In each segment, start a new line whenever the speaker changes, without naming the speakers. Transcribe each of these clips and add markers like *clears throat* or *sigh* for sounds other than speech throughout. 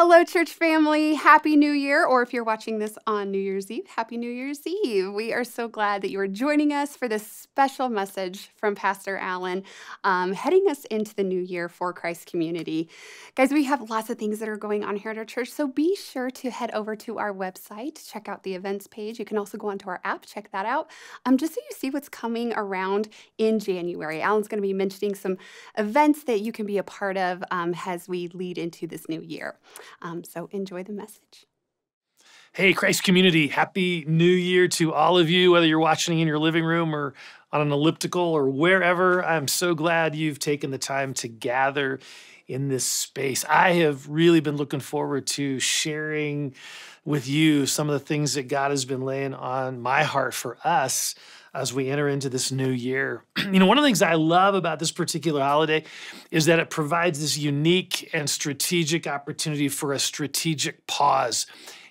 Hello, church family. Happy New Year. Or if you're watching this on New Year's Eve, Happy New Year's Eve. We are so glad that you are joining us for this special message from Pastor Allen, um, heading us into the new year for Christ community. Guys, we have lots of things that are going on here at our church, so be sure to head over to our website, check out the events page. You can also go onto our app, check that out, um, just so you see what's coming around in January. Allen's going to be mentioning some events that you can be a part of um, as we lead into this new year. Um, so enjoy the message.
Hey, Christ community, happy new year to all of you, whether you're watching in your living room or on an elliptical or wherever. I'm so glad you've taken the time to gather in this space. I have really been looking forward to sharing with you some of the things that God has been laying on my heart for us as we enter into this new year. *clears throat* you know, one of the things I love about this particular holiday is that it provides this unique and strategic opportunity for a strategic pause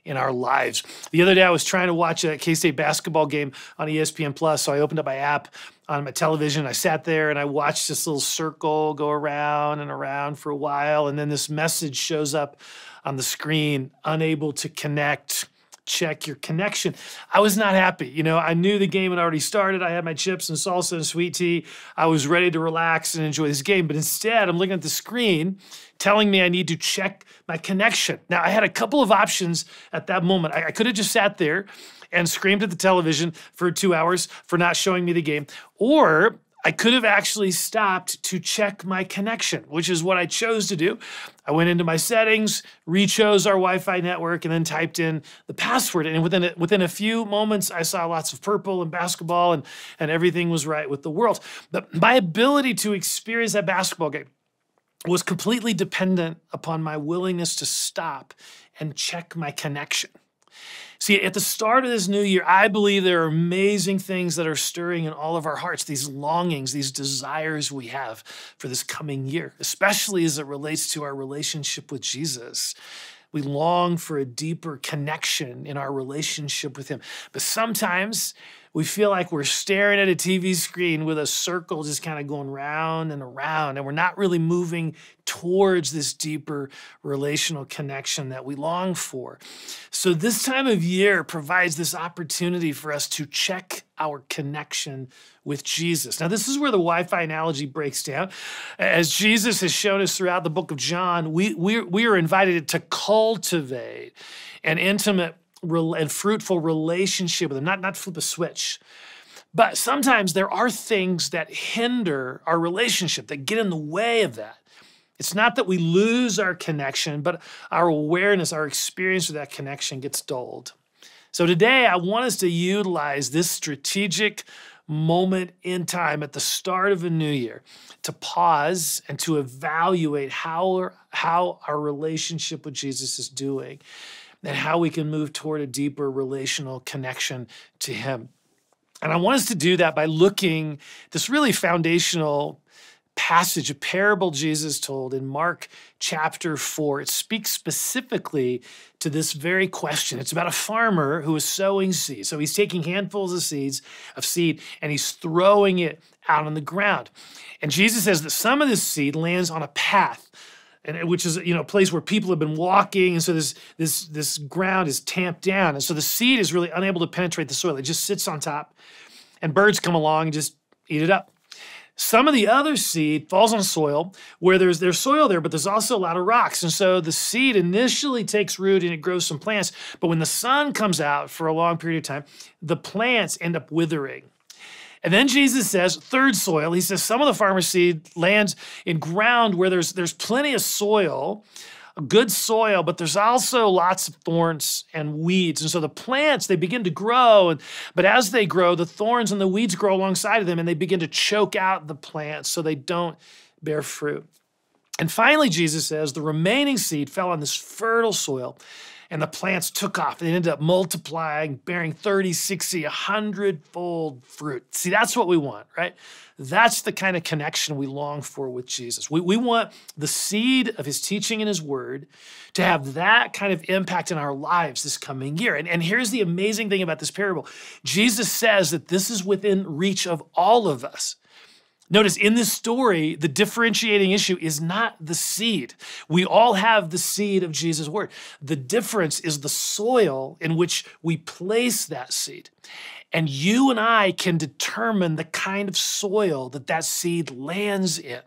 in our lives. The other day, I was trying to watch a K State basketball game on ESPN Plus, so I opened up my app on my television. I sat there and I watched this little circle go around and around for a while, and then this message shows up on the screen: unable to connect check your connection. I was not happy. You know, I knew the game had already started. I had my chips and salsa and sweet tea. I was ready to relax and enjoy this game. But instead, I'm looking at the screen telling me I need to check my connection. Now, I had a couple of options at that moment. I, I could have just sat there and screamed at the television for two hours for not showing me the game. Or I could have actually stopped to check my connection, which is what I chose to do. I went into my settings, re-chose our Wi-Fi network, and then typed in the password. And within a, within a few moments, I saw lots of purple and basketball, and, and everything was right with the world. But my ability to experience that basketball game was completely dependent upon my willingness to stop and check my connection. See, at the start of this new year, I believe there are amazing things that are stirring in all of our hearts, these longings, these desires we have for this coming year, especially as it relates to our relationship with Jesus. We long for a deeper connection in our relationship with Him. But sometimes we feel like we're staring at a TV screen with a circle just kind of going round and around, and we're not really moving towards this deeper relational connection that we long for. So, this time of year provides this opportunity for us to check our connection with Jesus. Now, this is where the Wi Fi analogy breaks down. As Jesus has shown us throughout the book of John, we, we, we are invited to cultivate an intimate and fruitful relationship with Him, not, not flip a switch. But sometimes there are things that hinder our relationship, that get in the way of that. It's not that we lose our connection, but our awareness, our experience with that connection gets dulled. So today, I want us to utilize this strategic moment in time at the start of a new year to pause and to evaluate how, how our relationship with Jesus is doing and how we can move toward a deeper relational connection to Him. And I want us to do that by looking this really foundational passage, a parable Jesus told in Mark chapter 4. It speaks specifically to this very question. It's about a farmer who is sowing seeds. So he's taking handfuls of seeds of seed and he's throwing it out on the ground. And Jesus says that some of this seed lands on a path and which is you know a place where people have been walking and so this this this ground is tamped down and so the seed is really unable to penetrate the soil. It just sits on top and birds come along and just eat it up. Some of the other seed falls on soil where there's there's soil there but there's also a lot of rocks and so the seed initially takes root and it grows some plants but when the sun comes out for a long period of time the plants end up withering and then Jesus says, third soil, he says some of the farmer's seed lands in ground where there's there's plenty of soil, good soil, but there's also lots of thorns and weeds. And so the plants, they begin to grow, and, but as they grow, the thorns and the weeds grow alongside of them and they begin to choke out the plants so they don't bear fruit. And finally, Jesus says the remaining seed fell on this fertile soil and the plants took off. They ended up multiplying, bearing 30, 60, 100 fold fruit. See, that's what we want, right? That's the kind of connection we long for with Jesus. We, we want the seed of his teaching and his word to have that kind of impact in our lives this coming year. And, and here's the amazing thing about this parable Jesus says that this is within reach of all of us. Notice in this story, the differentiating issue is not the seed. We all have the seed of Jesus' word. The difference is the soil in which we place that seed. And you and I can determine the kind of soil that that seed lands in.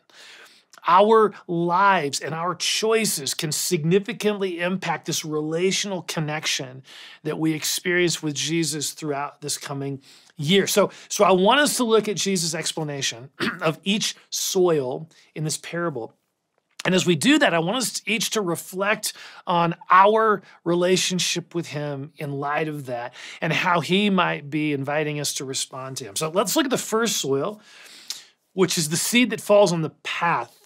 Our lives and our choices can significantly impact this relational connection that we experience with Jesus throughout this coming year. So, so I want us to look at Jesus' explanation *clears throat* of each soil in this parable. And as we do that, I want us each to reflect on our relationship with Him in light of that and how He might be inviting us to respond to Him. So let's look at the first soil, which is the seed that falls on the path.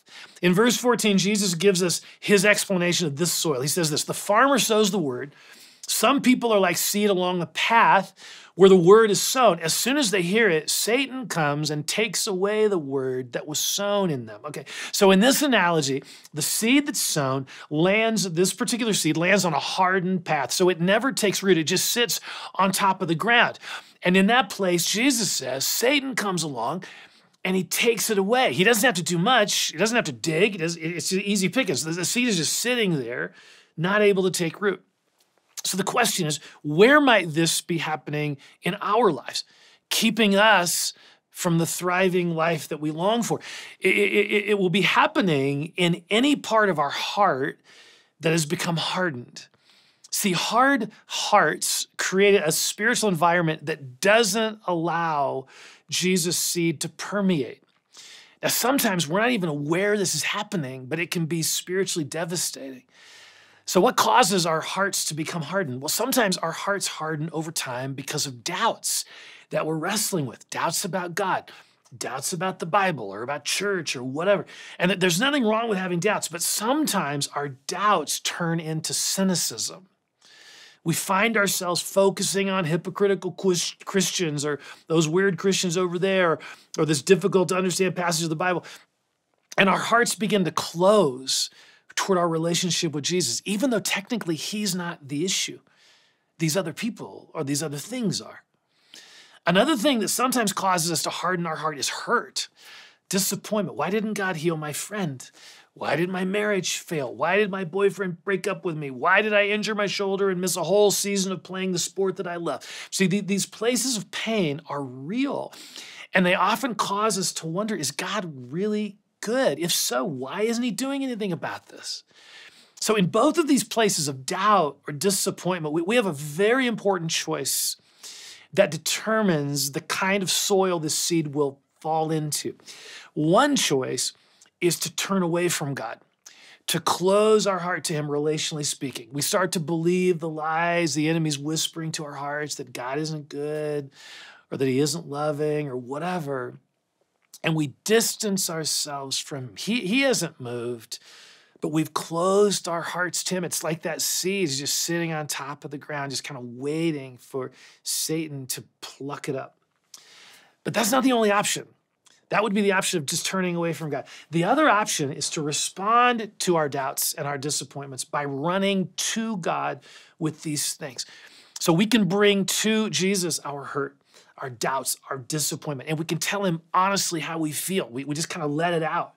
In verse 14, Jesus gives us His explanation of this soil. He says this The farmer sows the word. Some people are like seed along the path where the word is sown. As soon as they hear it, Satan comes and takes away the word that was sown in them. Okay, so in this analogy, the seed that's sown lands, this particular seed lands on a hardened path. So it never takes root, it just sits on top of the ground. And in that place, Jesus says, Satan comes along and he takes it away. He doesn't have to do much, he doesn't have to dig, it's an easy pickings. The seed is just sitting there, not able to take root. So the question is, where might this be happening in our lives, keeping us from the thriving life that we long for? It, it, it will be happening in any part of our heart that has become hardened. See, hard hearts create a spiritual environment that doesn't allow Jesus' seed to permeate. Now, sometimes we're not even aware this is happening, but it can be spiritually devastating. So, what causes our hearts to become hardened? Well, sometimes our hearts harden over time because of doubts that we're wrestling with doubts about God, doubts about the Bible or about church or whatever. And there's nothing wrong with having doubts, but sometimes our doubts turn into cynicism. We find ourselves focusing on hypocritical Christians or those weird Christians over there or this difficult to understand passage of the Bible. And our hearts begin to close toward our relationship with Jesus, even though technically He's not the issue. These other people or these other things are. Another thing that sometimes causes us to harden our heart is hurt, disappointment. Why didn't God heal my friend? Why did my marriage fail? Why did my boyfriend break up with me? Why did I injure my shoulder and miss a whole season of playing the sport that I love? See, these places of pain are real, and they often cause us to wonder is God really good? If so, why isn't he doing anything about this? So, in both of these places of doubt or disappointment, we, we have a very important choice that determines the kind of soil this seed will fall into. One choice is to turn away from God, to close our heart to Him, relationally speaking. We start to believe the lies the enemy's whispering to our hearts that God isn't good or that He isn't loving or whatever and we distance ourselves from him. He, he hasn't moved, but we've closed our hearts to him. It's like that seed is just sitting on top of the ground, just kind of waiting for Satan to pluck it up. But that's not the only option. That would be the option of just turning away from God. The other option is to respond to our doubts and our disappointments by running to God with these things. So we can bring to Jesus our hurt, our doubts, our disappointment, and we can tell him honestly how we feel. We, we just kind of let it out.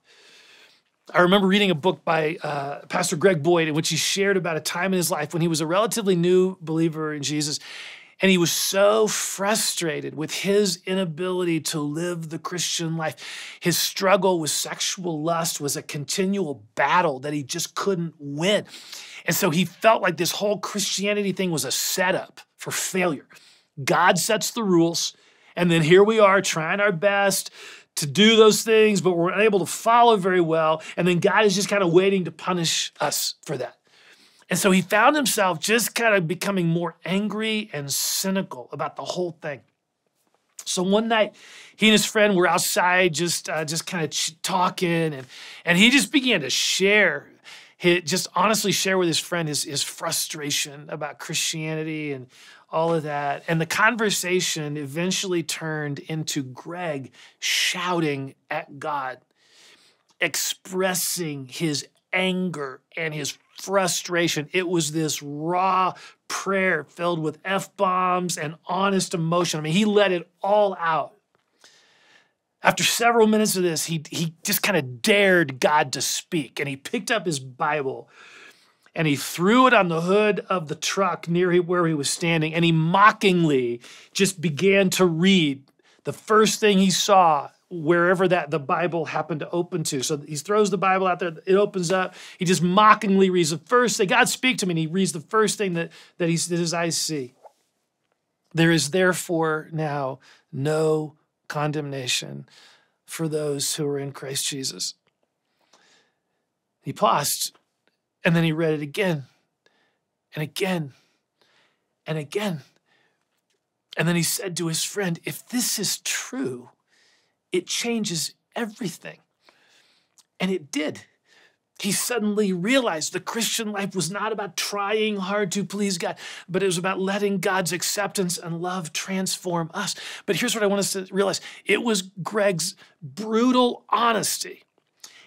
I remember reading a book by uh, Pastor Greg Boyd in which he shared about a time in his life when he was a relatively new believer in Jesus. And he was so frustrated with his inability to live the Christian life. His struggle with sexual lust was a continual battle that he just couldn't win. And so he felt like this whole Christianity thing was a setup for failure. God sets the rules. And then here we are trying our best to do those things, but we're unable to follow very well. And then God is just kind of waiting to punish us for that. And so he found himself just kind of becoming more angry and cynical about the whole thing. So one night, he and his friend were outside, just uh, just kind of ch- talking, and and he just began to share, his, just honestly share with his friend his his frustration about Christianity and all of that. And the conversation eventually turned into Greg shouting at God, expressing his anger and his frustration. It was this raw prayer filled with F bombs and honest emotion. I mean, he let it all out. After several minutes of this, he, he just kind of dared God to speak. And he picked up his Bible and he threw it on the hood of the truck near where he was standing. And he mockingly just began to read the first thing he saw wherever that the Bible happened to open to. So he throws the Bible out there, it opens up. He just mockingly reads the first thing. God speak to me, and he reads the first thing that, that, he, that his eyes see. There is therefore now no condemnation for those who are in Christ Jesus. He paused and then he read it again and again and again. And then he said to his friend, If this is true, it changes everything. And it did. He suddenly realized the Christian life was not about trying hard to please God, but it was about letting God's acceptance and love transform us. But here's what I want us to realize it was Greg's brutal honesty,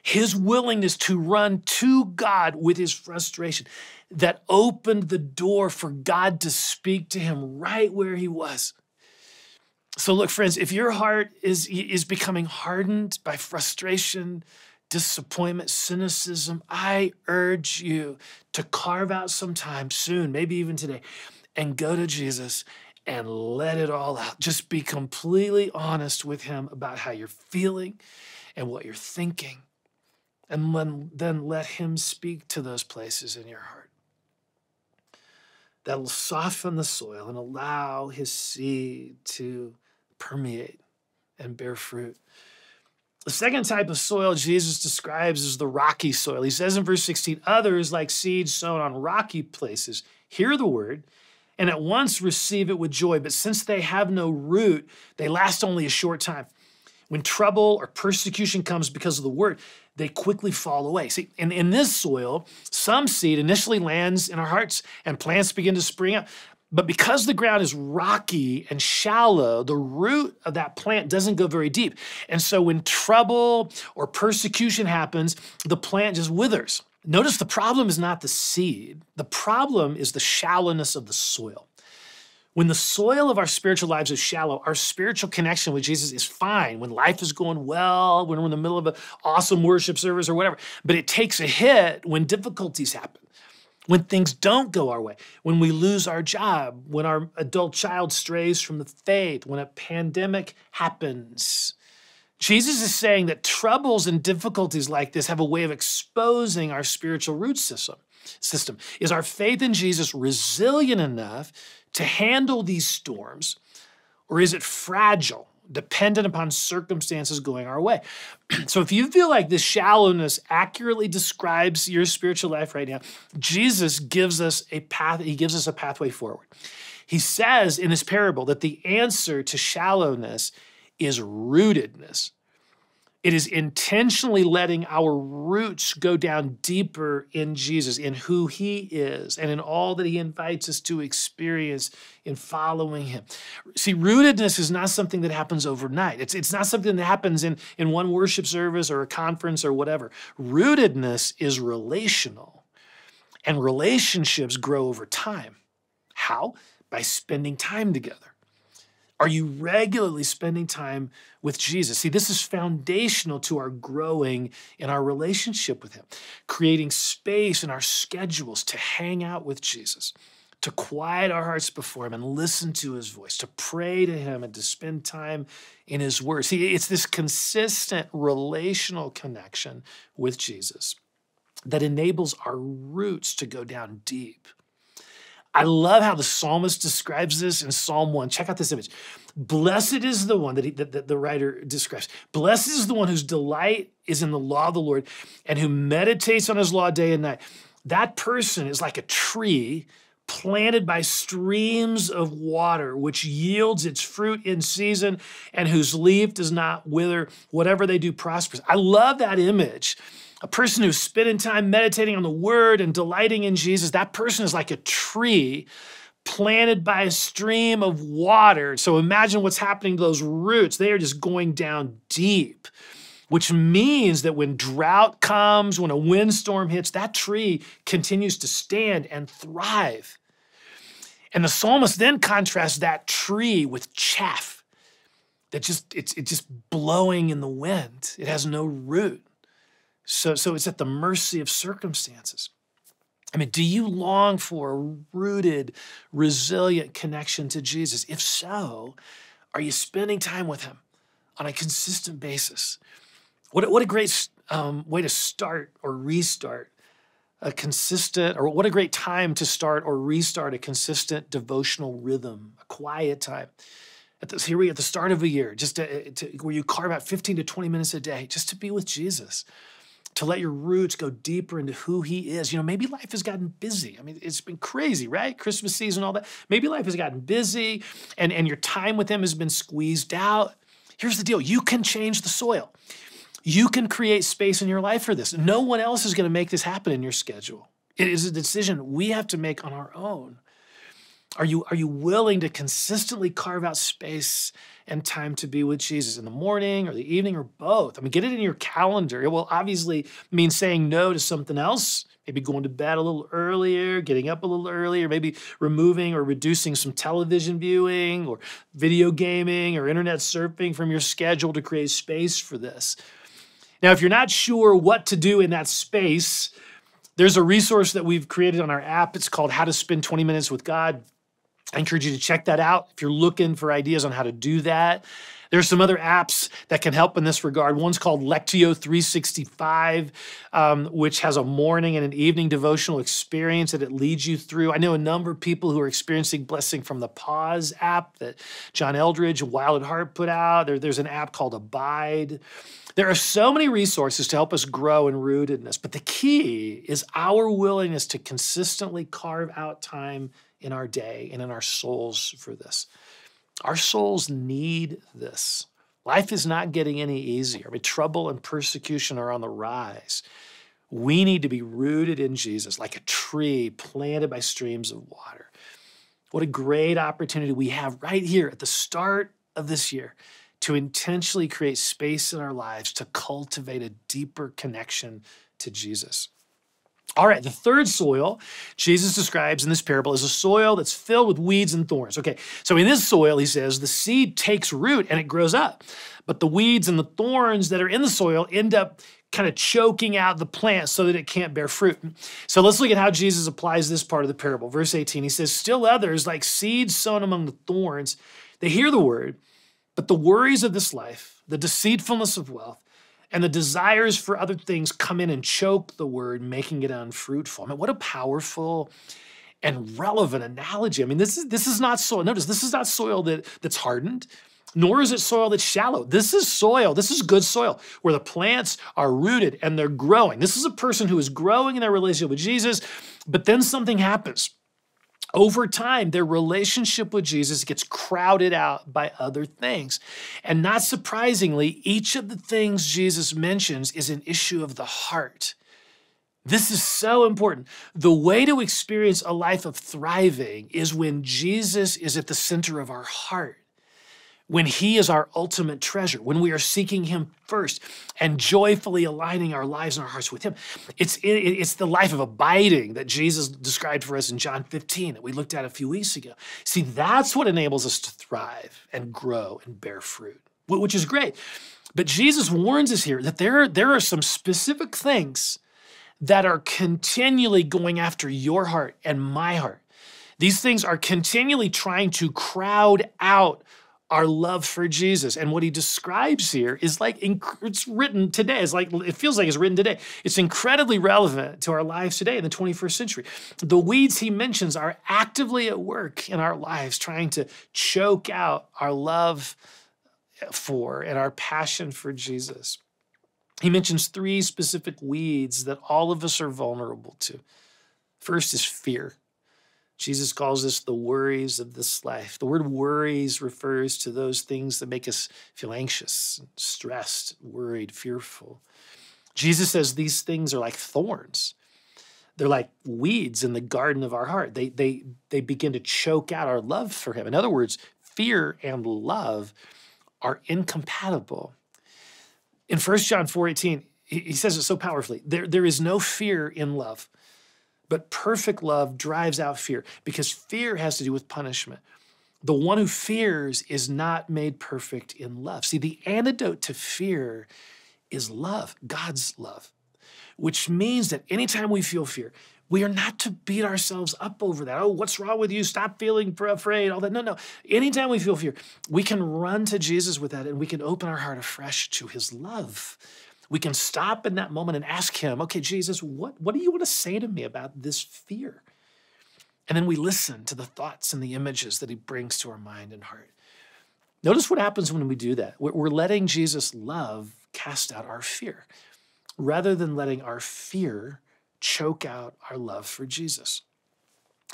his willingness to run to God with his frustration, that opened the door for God to speak to him right where he was. So, look, friends, if your heart is, is becoming hardened by frustration, disappointment, cynicism, I urge you to carve out some time soon, maybe even today, and go to Jesus and let it all out. Just be completely honest with Him about how you're feeling and what you're thinking. And then let Him speak to those places in your heart. That'll soften the soil and allow His seed to permeate and bear fruit. The second type of soil Jesus describes is the rocky soil. He says in verse 16, others, like seeds sown on rocky places, hear the word and at once receive it with joy. But since they have no root, they last only a short time. When trouble or persecution comes because of the word, they quickly fall away. See, in, in this soil, some seed initially lands in our hearts and plants begin to spring up. But because the ground is rocky and shallow, the root of that plant doesn't go very deep. And so when trouble or persecution happens, the plant just withers. Notice the problem is not the seed, the problem is the shallowness of the soil. When the soil of our spiritual lives is shallow, our spiritual connection with Jesus is fine. When life is going well, when we're in the middle of an awesome worship service or whatever, but it takes a hit when difficulties happen when things don't go our way, when we lose our job, when our adult child strays from the faith, when a pandemic happens. Jesus is saying that troubles and difficulties like this have a way of exposing our spiritual root system. System is our faith in Jesus resilient enough to handle these storms, or is it fragile dependent upon circumstances going our way. *clears throat* so if you feel like this shallowness accurately describes your spiritual life right now, Jesus gives us a path, he gives us a pathway forward. He says in this parable that the answer to shallowness is rootedness. It is intentionally letting our roots go down deeper in Jesus, in who He is, and in all that He invites us to experience in following Him. See, rootedness is not something that happens overnight. It's, it's not something that happens in, in one worship service or a conference or whatever. Rootedness is relational, and relationships grow over time. How? By spending time together. Are you regularly spending time with Jesus? See, this is foundational to our growing in our relationship with Him, creating space in our schedules to hang out with Jesus, to quiet our hearts before Him and listen to His voice, to pray to Him and to spend time in His Word. See, it's this consistent relational connection with Jesus that enables our roots to go down deep I love how the psalmist describes this in Psalm 1. Check out this image. Blessed is the one that, he, that, that, the writer describes. Blessed is the one whose delight is in the law of the Lord and who meditates on his law day and night. That person is like a tree planted by streams of water, which yields its fruit in season and whose leaf does not wither. Whatever they do prospers. I love that image a person who's spending time meditating on the word and delighting in Jesus, that person is like a tree planted by a stream of water. So imagine what's happening to those roots. They are just going down deep, which means that when drought comes, when a windstorm hits, that tree continues to stand and thrive. And the psalmist then contrasts that tree with chaff that just it's it's just blowing in the wind. It has no root. So so it's at the mercy of circumstances. I mean, do you long for a rooted, resilient connection to Jesus? If so, are you spending time with him on a consistent basis? What, what a great um, way to start or restart a consistent, or what a great time to start or restart a consistent devotional rhythm, a quiet time. At this, here we at the start of a year, just to, to, where you carve out 15 to 20 minutes a day just to be with Jesus, to let your roots go deeper into who He is. You know, maybe life has gotten busy. I mean, it's been crazy, right? Christmas season, all that. Maybe life has gotten busy, and and your time with Him has been squeezed out. Here's the deal: you can change the soil. You can create space in your life for this. No one else is going to make this happen in your schedule. It is a decision we have to make on our own. Are you, are you willing to consistently carve out space and time to be with Jesus in the morning or the evening or both? I mean, get it in your calendar. It will obviously mean saying no to something else, maybe going to bed a little earlier, getting up a little earlier, maybe removing or reducing some television viewing or video gaming or internet surfing from your schedule to create space for this. Now, if you're not sure what to do in that space, there's a resource that we've created on our app. It's called How to Spend 20 Minutes with God. I encourage you to check that out if you're looking for ideas on how to do that. There's some other apps that can help in this regard. One's called Lectio 365, um, which has a morning and an evening devotional experience that it leads you through. I know a number of people who are experiencing blessing from the Pause app that John Eldredge and Wild at Heart put out. There, there's an app called Abide. There are so many resources to help us grow in rootedness, but the key is our willingness to consistently carve out time in our day and in our souls for this. Our souls need this. Life is not getting any easier. I mean, trouble and persecution are on the rise. We need to be rooted in Jesus like a tree planted by streams of water. What a great opportunity we have right here at the start of this year to intentionally create space in our lives to cultivate a deeper connection to Jesus. All right, the third soil Jesus describes in this parable is a soil that's filled with weeds and thorns. Okay, so in this soil, he says, the seed takes root and it grows up. But the weeds and the thorns that are in the soil end up kind of choking out the plant so that it can't bear fruit. So let's look at how Jesus applies this part of the parable. Verse 18, he says, Still others, like seeds sown among the thorns, they hear the word, but the worries of this life, the deceitfulness of wealth, and the desires for other things come in and choke the word, making it unfruitful. I mean, what a powerful and relevant analogy. I mean, this is this is not soil. Notice this is not soil that, that's hardened, nor is it soil that's shallow. This is soil. This is good soil where the plants are rooted and they're growing. This is a person who is growing in their relationship with Jesus, but then something happens over time, their relationship with Jesus gets crowded out by other things. And not surprisingly, each of the things Jesus mentions is an issue of the heart. This is so important. The way to experience a life of thriving is when Jesus is at the center of our heart when He is our ultimate treasure, when we are seeking Him first and joyfully aligning our lives and our hearts with Him. It's, it's the life of abiding that Jesus described for us in John 15 that we looked at a few weeks ago. See, that's what enables us to thrive and grow and bear fruit, which is great. But Jesus warns us here that there, there are some specific things that are continually going after your heart and my heart. These things are continually trying to crowd out our love for Jesus. And what he describes here is like it's written today. It's like it feels like it's written today. It's incredibly relevant to our lives today in the 21st century. The weeds he mentions are actively at work in our lives, trying to choke out our love for and our passion for Jesus. He mentions three specific weeds that all of us are vulnerable to. First is fear. Jesus calls this the worries of this life. The word worries refers to those things that make us feel anxious, stressed, worried, fearful. Jesus says these things are like thorns. They're like weeds in the garden of our heart. They, they, they begin to choke out our love for Him. In other words, fear and love are incompatible. In 1 John 4 18, he says it so powerfully there, there is no fear in love but perfect love drives out fear because fear has to do with punishment. The one who fears is not made perfect in love. See, the antidote to fear is love, God's love, which means that anytime we feel fear, we are not to beat ourselves up over that. Oh, what's wrong with you? Stop feeling afraid, all that. No, no. Anytime we feel fear, we can run to Jesus with that and we can open our heart afresh to his love. We can stop in that moment and ask him, okay, Jesus, what, what do you want to say to me about this fear? And then we listen to the thoughts and the images that he brings to our mind and heart. Notice what happens when we do that. We're letting Jesus' love cast out our fear rather than letting our fear choke out our love for Jesus.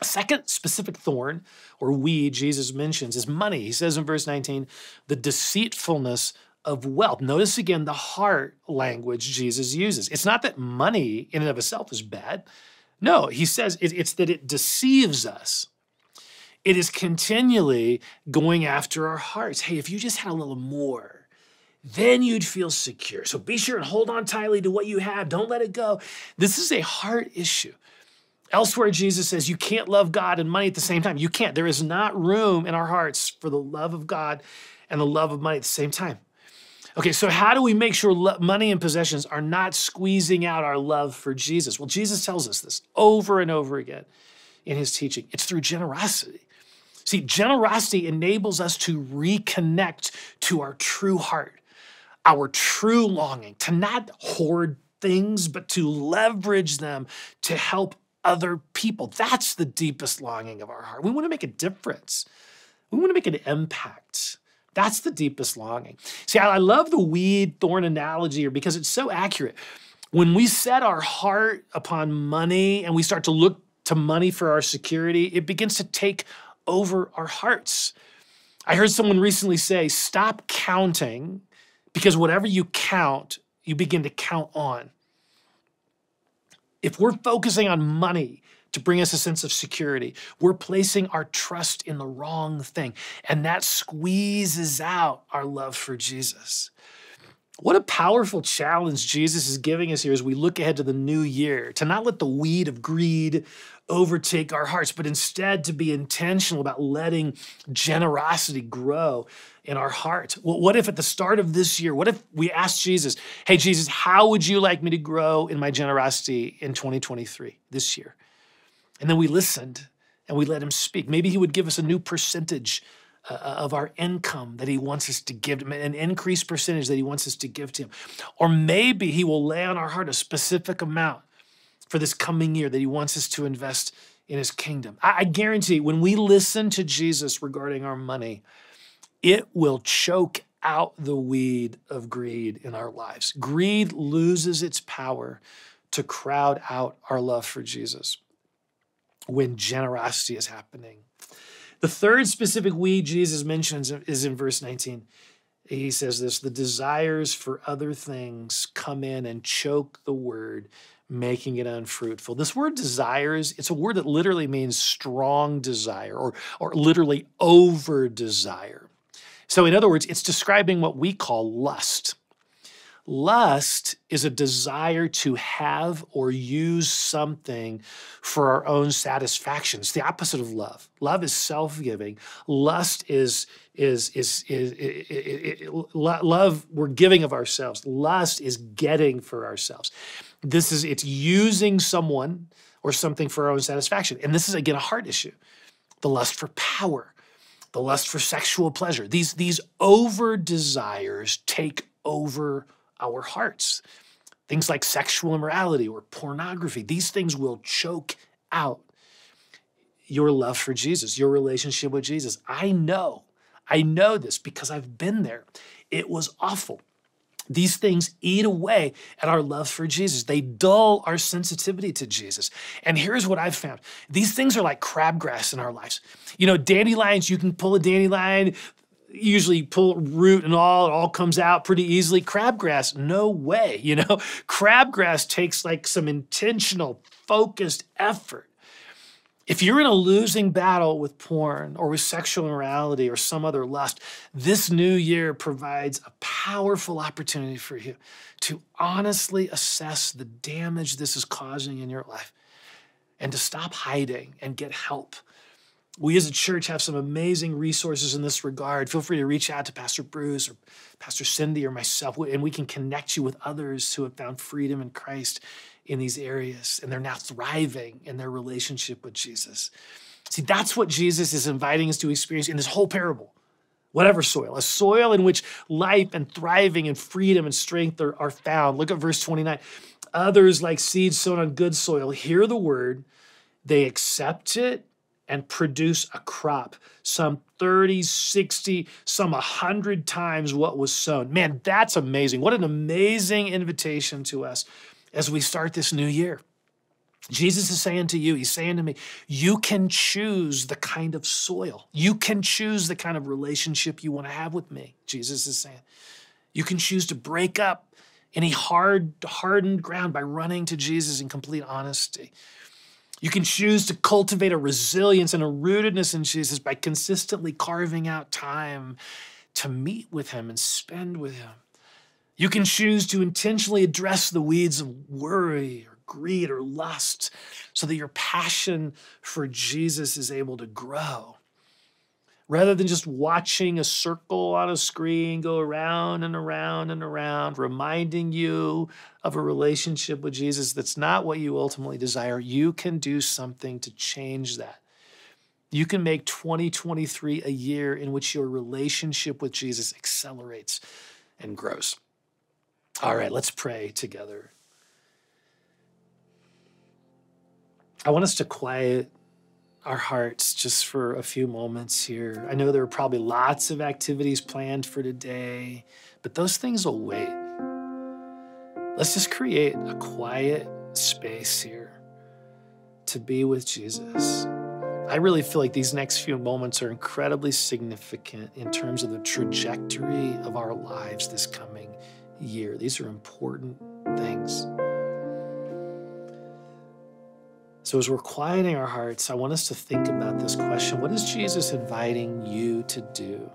A second specific thorn or weed Jesus mentions is money. He says in verse 19, the deceitfulness of wealth. Notice again the heart language Jesus uses. It's not that money in and of itself is bad. No, he says it, it's that it deceives us. It is continually going after our hearts. Hey, if you just had a little more, then you'd feel secure. So be sure and hold on tightly to what you have. Don't let it go. This is a heart issue. Elsewhere, Jesus says you can't love God and money at the same time. You can't. There is not room in our hearts for the love of God and the love of money at the same time. Okay, so how do we make sure money and possessions are not squeezing out our love for Jesus? Well, Jesus tells us this over and over again in his teaching. It's through generosity. See, generosity enables us to reconnect to our true heart, our true longing, to not hoard things, but to leverage them to help other people. That's the deepest longing of our heart. We want to make a difference, we want to make an impact. That's the deepest longing. See, I love the weed thorn analogy here because it's so accurate. When we set our heart upon money and we start to look to money for our security, it begins to take over our hearts. I heard someone recently say, stop counting because whatever you count, you begin to count on. If we're focusing on money to bring us a sense of security. We're placing our trust in the wrong thing, and that squeezes out our love for Jesus. What a powerful challenge Jesus is giving us here as we look ahead to the new year to not let the weed of greed overtake our hearts, but instead to be intentional about letting generosity grow in our heart. Well, what if at the start of this year, what if we asked Jesus, hey, Jesus, how would you like me to grow in my generosity in 2023, this year? And then we listened and we let him speak. Maybe he would give us a new percentage uh, of our income that he wants us to give him, an increased percentage that he wants us to give to him. Or maybe he will lay on our heart a specific amount for this coming year that he wants us to invest in his kingdom. I, I guarantee when we listen to Jesus regarding our money, it will choke out the weed of greed in our lives. Greed loses its power to crowd out our love for Jesus when generosity is happening. The third specific weed Jesus mentions is in verse 19. He says this the desires for other things come in and choke the word, making it unfruitful. This word desires, it's a word that literally means strong desire or, or literally over desire. So, in other words, it's describing what we call lust. Lust is a desire to have or use something for our own satisfaction. It's the opposite of love. Love is self-giving. Lust is is is is, is, love. We're giving of ourselves. Lust is getting for ourselves. This is it's using someone or something for our own satisfaction. And this is again a heart issue. The lust for power, the lust for sexual pleasure. These these over desires take over our hearts. Things like sexual immorality or pornography, these things will choke out your love for Jesus, your relationship with Jesus. I know, I know this because I've been there. It was awful. These things eat away at our love for Jesus. They dull our sensitivity to Jesus. And here's what I've found these things are like crabgrass in our lives. You know, dandelions, you can pull a dandelion, usually pull root and all, it all comes out pretty easily. Crabgrass, no way. *laughs* You know, crabgrass takes like some intentional, focused effort. If you're in a losing battle with porn or with sexual immorality or some other lust, this new year provides a powerful opportunity for you to honestly assess the damage this is causing in your life and to stop hiding and get help We as a church have some amazing resources in this regard. Feel free to reach out to Pastor Bruce or Pastor Cindy or myself, and we can connect you with others who have found freedom in Christ in these areas, and they're now thriving in their relationship with Jesus. See, that's what Jesus is inviting us to experience in this whole parable. Whatever soil, a soil in which life and thriving and freedom and strength are, are found. Look at verse 29. Others, like seeds sown on good soil, hear the word, they accept it and produce a crop, some 30, 60, some 100 times what was sown. Man, that's amazing. What an amazing invitation to us as we start this new year. Jesus is saying to you, He's saying to me, you can choose the kind of soil. You can choose the kind of relationship you want to have with me. Jesus is saying, you can choose to break up any hard, hardened ground by running to Jesus in complete honesty. You can choose to cultivate a resilience and a rootedness in Jesus by consistently carving out time to meet with Him and spend with Him. You can choose to intentionally address the weeds of worry or greed or lust so that your passion for Jesus is able to grow. Rather than just watching a circle on a screen go around and around and around, reminding you of a relationship with Jesus that's not what you ultimately desire, you can do something to change that. You can make 2023 a year in which your relationship with Jesus accelerates and grows. All right, let's pray together. I want us to quiet our hearts just for a few moments here. I know there are probably lots of activities planned for today, but those things will wait. Let's just create a quiet space here to be with Jesus. I really feel like these next few moments are incredibly significant in terms of the trajectory of our lives this coming year. These are important things. So, as we're quieting our hearts, I want us to think about this question What is Jesus inviting you to do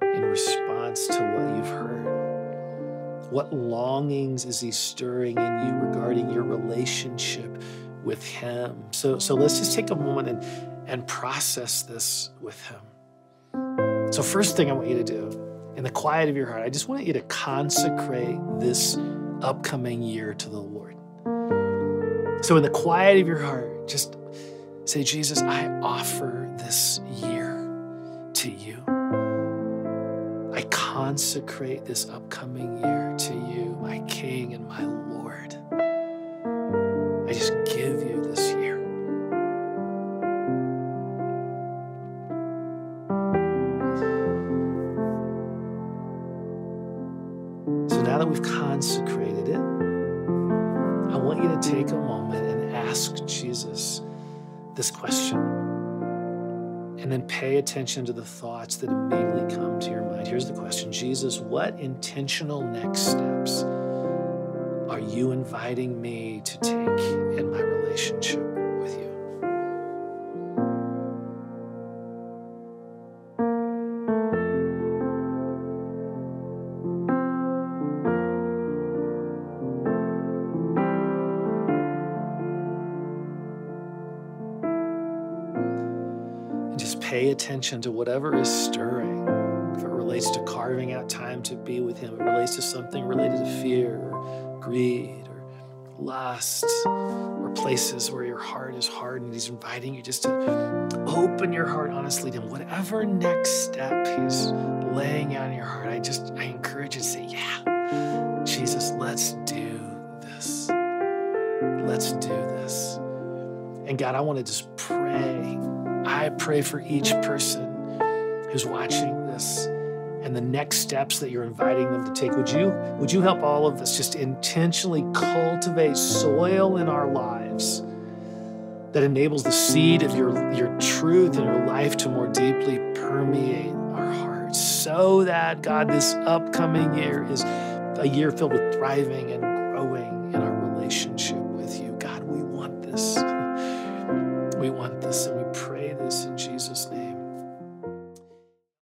in response to what you've heard? What longings is he stirring in you regarding your relationship with him? So, so let's just take a moment and, and process this with him. So, first thing I want you to do in the quiet of your heart, I just want you to consecrate this upcoming year to the Lord. So, in the quiet of your heart, just say, Jesus, I offer this year to you. I consecrate this upcoming year to you, my King and my Lord. This question. And then pay attention to the thoughts that immediately come to your mind. Here's the question Jesus, what intentional next steps are you inviting me to take in my relationship attention to whatever is stirring. If it relates to carving out time to be with Him, it relates to something related to fear or greed or lust or places where your heart is hardened. He's inviting you just to open your heart honestly to Him. Whatever next step He's laying out in your heart, I just I encourage you to say, Yeah, Jesus, let's do this. Let's do this. And God, I want to just pray. I pray for each person who's watching this and the next steps that you're inviting them to take. Would you, would you help all of us just intentionally cultivate soil in our lives that enables the seed of your, your truth and your life to more deeply permeate our hearts so that, God, this upcoming year is a year filled with thriving and